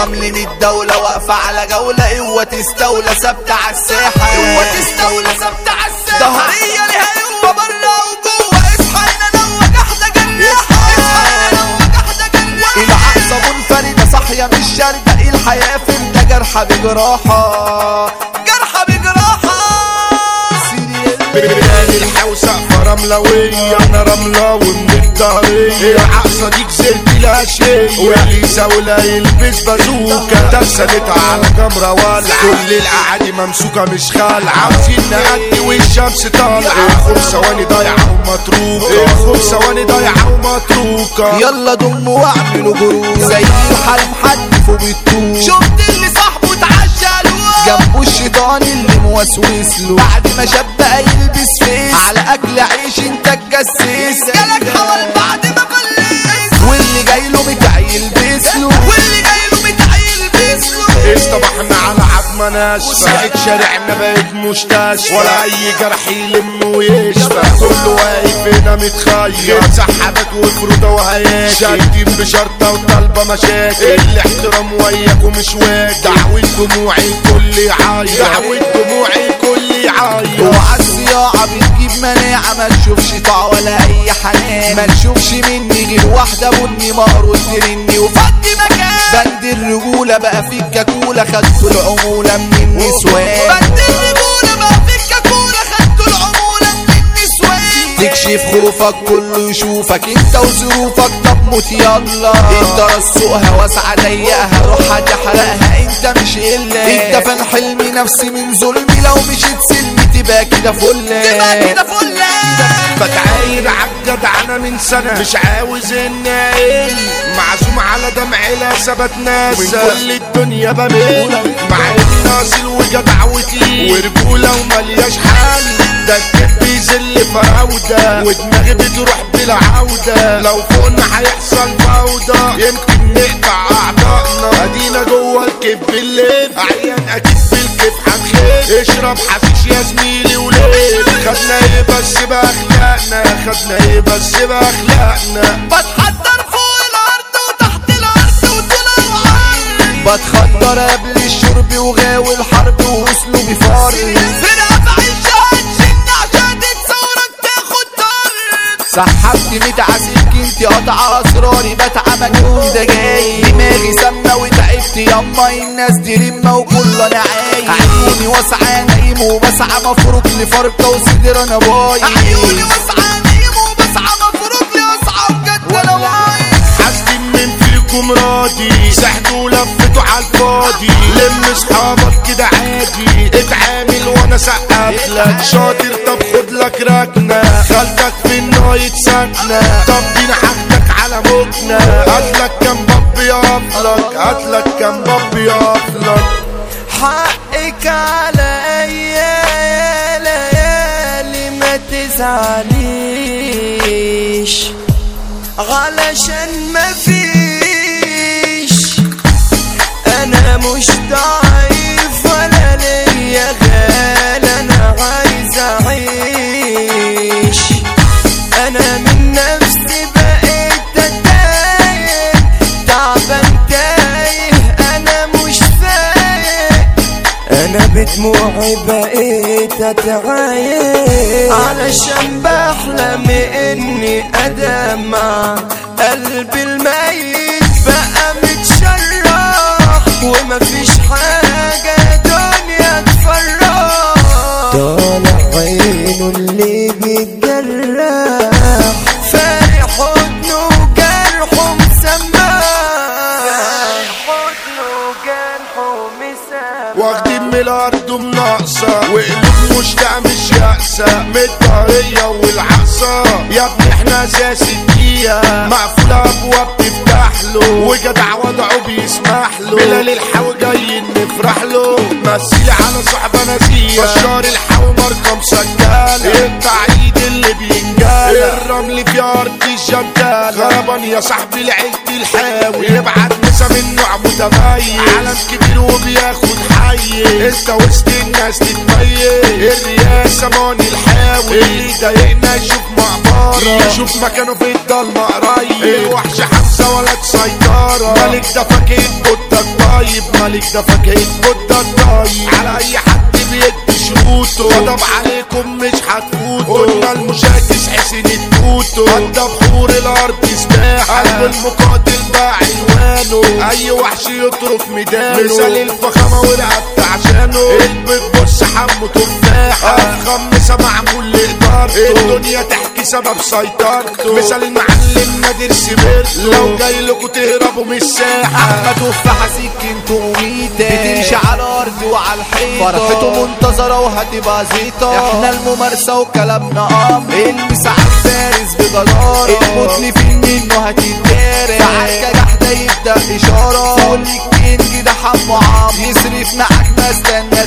الرمل من الدولة واقفة على جولة قوة تستولى ثابتة على الساحة. قوة تستولى ثابتة على الساحة. ظهرية ليها قوة برا الحياة فردة جرحى بجراحة جرحى بجراحة الحوسة فرملوية أنا رملاوي من الدهرية العقصة دي جزرت لها شيء. ساولا يلبس بازوكا. ترسلتها على جمرة والعة. كل الاعادي ممسوكة مش خالعة. عاوزين نأدي والشمس طالعة. خمس ثواني ضايعة ومتروكة. خمس ثواني ضايعة ومتروكة. يلا دم واعملوا جروب. زي الحرم حد فوق الطوب شفت اللي صاحبه اتعشى جنبه الشيطان اللي موسوس له. بعد ما شاب بقى يلبس فيس. على أكل عيش انت اتجسس جالك حوال بعد ما فلس واللي جاي له بتاع يلبس عظمة ناشفة بقت شارعنا بقت مستشفى ولا أي جرح يلم ويشفى كله واقف هنا متخيل. سحبت وفرودة وهياكل. شادين بشرطة وطالبة مشاكل. الاحترام وياكم مش واجب دعوة دموعي الكل يعيط دعوة دموعي الكل يعيط وعلى بتجيب مناعة ما تشوفش طاع ولا أي حنان. ما تشوفش مني غير واحدة بني مقروض ترني وفضي مكان. بند الرجولة بقى فيك كاكولة خدتوا العمولة من النسوان تكشف خوفك كله يشوفك. انت وظروفك طب موت يلا. انت رسوقها واسعة ضيقها روح هتحرقها انت مش إلا. انت فان حلمي نفسي من ظلمي. لو مشيت سلمي تبقى كده فل. تبقى كده فل. بتعاير عالجدع أنا من سنة. مش عاوز ان أقل معزوم على دمع ثبت ناس. ومن كل الدنيا بميل مع اني ناصل وجدع وتقيل ورجولة وملياش حل. ده الكذب يذل فراودة ودماغي بتروح بلا عودة. لو فوقنا هيحصل فوضى. يمكن نقطع أعضائنا. أدينا جوه الكيف بالليل. عيان أكيد في الكيف هنخيف اشرب حشيش يا زميلي وليه خدنا إيه بس بأخلاقنا؟ خدنا إيه بس بأخلاقنا؟ بتحضر فوق الأرض وتحت الأرض وطول الأرض بتخدر قبل الشرب وغاوي الحرب واسلوبي فار سحبت متعسك انت؟ قطع اسراري بتعمل يوم ده جاي دماغي سمنة وتعبت. يما الناس دي رمة وكل أنا عايم عيوني واسعة نايم وبسعى مفروض لفرقة وصدر أنا بايظ عيوني واسعة نايم وبسعى مفروض لاسعى بجد أنا بايظ حاسدين من فيكم راضي. سحدوا لفتوا على الفاضي. لم أصحابك كده عادي. اتعامل وأنا سقف لك. شاطر طب خد لك ركنه خالتك في النايت ساكنة. طب دينا حاجتك على مكنه هاتلك كام باب يقفلك. هاتلك كام باب يقفلك. حقك عليا يا ليالي ما تزعليش. علشان ما فيش أنا بدموعي بقيت اتعايش علشان بحلم إني ادمع قلبي الميت بقى متشرح ومفيش الأرض ومناقصة وقلوب مشتاقة مش يأسة من الطرية والعصا يا ابني إحنا أساس الدقيقة مقفولة ابواب تفتح له. وجدع وضعه بيسمح له. بلال الحاوي جاي نفرح له. مثيلي على صحبة نزيه بشار الحاوي مسجلة يقطع ايد اللي بينجالة الرمل في أرض الجدالة غربان يا صاحبي لعيلتي الحاوي. يبعت مسا من نوع ده ميت عالم كبير وبياخد حي انت وسط الناس تتميز. الرئاسة ماني الحاوي. اللي ضايقنا يشوف مقبرة يشوف مكانه في الضلمة قريب الوحش حمزة ولا سيطرة ملك ده فاكهة بودة الطيب ملك ده فاكهة بودة الطيب على أي حد بيدي شروطه. غضب عليكم مش هتفوتوا. قلنا المشاكس حسين التوتو قد بحور الأرض سباحة. قلب المقاتل بقى عنوانه أي وحش يطرف ميدانه. مثال الفخامة ورقبت عشانه. البيت بص حمو تفاحة خمسة معمول لإدارته الدنيا تحكي سبب سيطرته. مثال المعلم نادر سبرته لو جاي لكم تهربوا من الساحة. أحمد تفاحة سكنته وميتة بتمشي على الأرض وعلى الحيطة. فرحته منتظرة وهتبقى زيطة إحنا الممارسة وكلامنا أمر المساعة فارس بجدارة الموت في منه هتتدارى يبدأ إشارة. كل الكينج ده حمو عمرو يصرف معاك ما استنى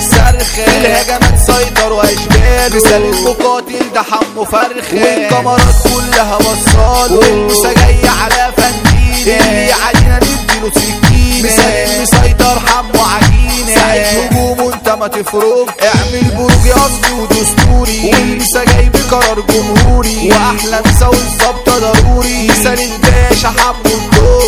الهجمات سيطر واشبال مثال المقاتل ده حمو فرخة. والكاميرات كلها بصاله والمسا جاية على فندينة اللي علينا نديله سكينة. مثال المسيطر حمو عجينة. ساعة هجوم انت ما تفرق اعمل بروج قصدي ودستوري. والمسا جاي بقرار جمهوري. وأحلى مسا والظبطة ضروري. مثال الباشا حمو الدور.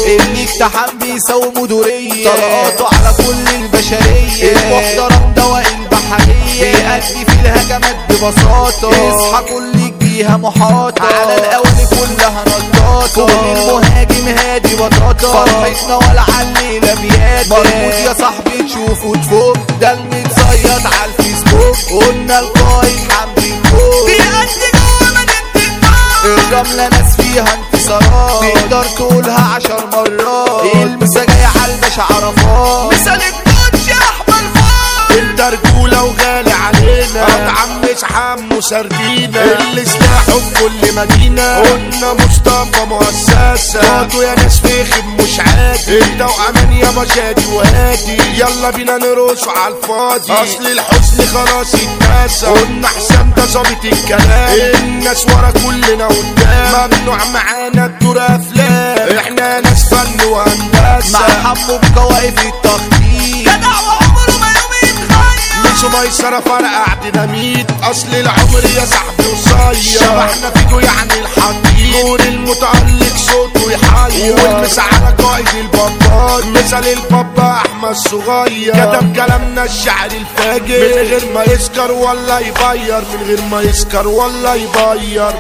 اللي اقتحم بيساوي مدورية طلقاته على كل البشرية. المحترم دواء البحرية بيأدي في الهجمات ببساطة. اصحى كل بيها محاطة. على الأول كلها نطاطة كل المهاجم هادي بطاطا فرحتنا ولا علينا بيات مربوط يا صاحبي تشوف وتفوق. ده المتصيد على الفيسبوك. قلنا القايد حمدي فوق بيأدي جوه مدينة الرملة ناس فيها انتصارات. تقدر تقولها عشر مرات. اطعم مش حمو سردينا. اللي سلاحه في كل مدينة قلنا مصطفى مؤسسة. قاتوا يا ناس فخم مش عادي انت وامان يا مشادي وهادي. يلا بينا نرقص على الفاضي. أصل الحزن خلاص اتنسى. قلنا حسام ده ظابط الكلام الناس ورا كلنا قدام. ممنوع معانا الدور أفلام. إحنا ناس فن وهندسة. مع حمو بقواقف التخطيط ميسرة فرقع ديناميت أصل العمر يا صاحبي قصير شبحنا فيكو يعني الحديد نور المتألق صوته يحير والمس على قائد البطال. مثل البابا احمد صغير كتب كلامنا الشعر الفاجر. من غير ما يسكر ولا يبير من غير ما يسكر ولا يبير